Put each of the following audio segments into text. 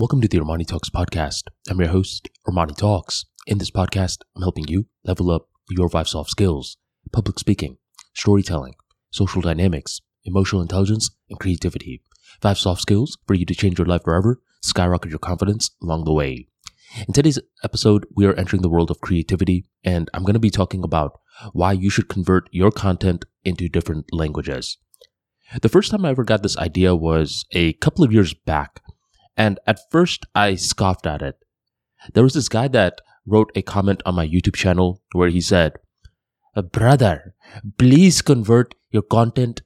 Welcome to the Armani Talks podcast. I'm your host, Armani Talks. In this podcast, I'm helping you level up your five soft skills public speaking, storytelling, social dynamics, emotional intelligence, and creativity. Five soft skills for you to change your life forever, skyrocket your confidence along the way. In today's episode, we are entering the world of creativity, and I'm going to be talking about why you should convert your content into different languages. The first time I ever got this idea was a couple of years back, and at first I scoffed at it. There was this guy that wrote a comment on my YouTube channel where he said, uh, Brother, please convert your content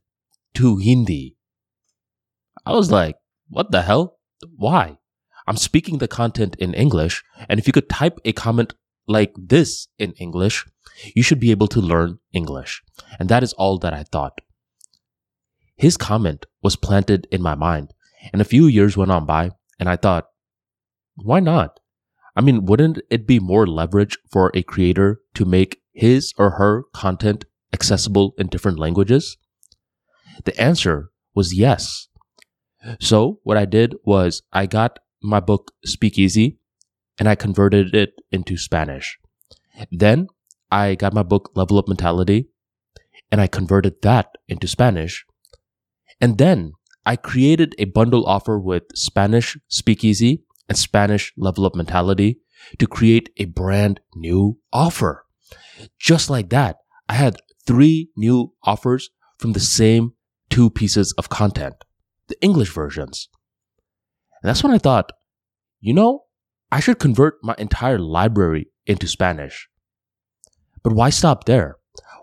to Hindi. I was like, what the hell? Why? I'm speaking the content in English, and if you could type a comment like this in English, you should be able to learn English. And that is all that I thought. His comment was planted in my mind, and a few years went on by, and I thought, why not? I mean, wouldn't it be more leverage for a creator to make his or her content accessible in different languages? The answer was yes. So what I did was I got my book Speakeasy and I converted it into Spanish. Then I got my book Level Up Mentality and I converted that into Spanish. And then I created a bundle offer with Spanish Speakeasy and Spanish Level Up Mentality to create a brand new offer. Just like that, I had three new offers from the same two pieces of content, the English versions. And that's when I thought, you know, I should convert my entire library into Spanish. But why stop there?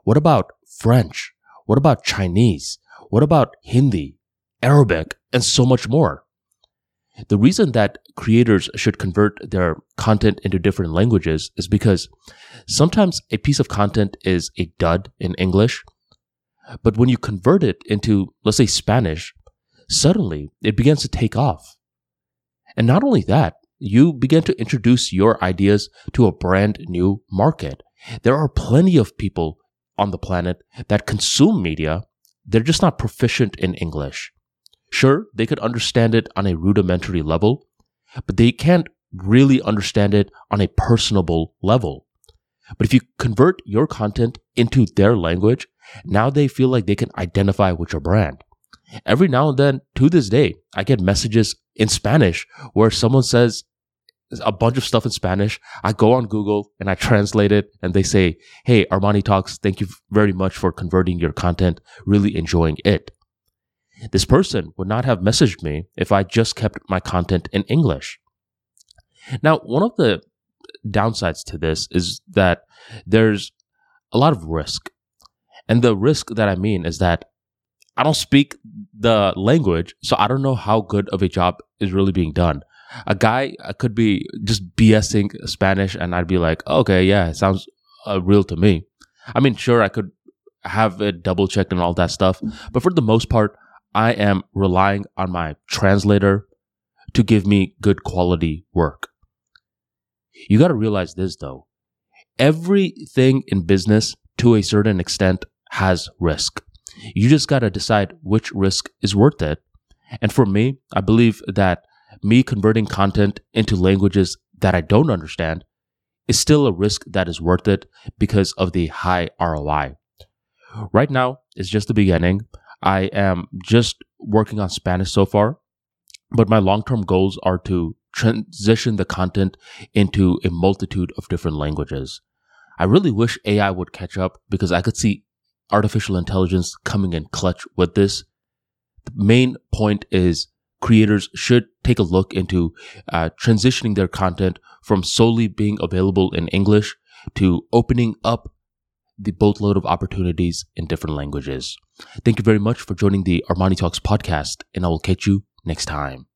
What about French? What about Chinese? What about Hindi, Arabic, and so much more? The reason that creators should convert their content into different languages is because sometimes a piece of content is a dud in English, but when you convert it into, let's say, Spanish, suddenly it begins to take off. And not only that, you begin to introduce your ideas to a brand new market. There are plenty of people on the planet that consume media. They're just not proficient in English. Sure, they could understand it on a rudimentary level, but they can't really understand it on a personable level. But if you convert your content into their language, now they feel like they can identify with your brand. Every now and then, to this day, I get messages in Spanish where someone says a bunch of stuff in Spanish. I go on Google and I translate it and they say, Hey, Armani Talks, thank you very much for converting your content. Really enjoying it. This person would not have messaged me if I just kept my content in English. Now, one of the downsides to this is that there's a lot of risk. And the risk that I mean is that I don't speak the language, so I don't know how good of a job is really being done. A guy could be just BSing Spanish, and I'd be like, okay, yeah, it sounds uh, real to me. I mean, sure, I could have it double checked and all that stuff, but for the most part, I am relying on my translator to give me good quality work. You got to realize this though. Everything in business to a certain extent has risk. You just got to decide which risk is worth it. And for me, I believe that me converting content into languages that I don't understand is still a risk that is worth it because of the high ROI. Right now is just the beginning. I am just working on Spanish so far, but my long term goals are to transition the content into a multitude of different languages. I really wish AI would catch up because I could see artificial intelligence coming in clutch with this. The main point is creators should take a look into uh, transitioning their content from solely being available in English to opening up the boatload of opportunities in different languages. Thank you very much for joining the Armani Talks podcast, and I will catch you next time.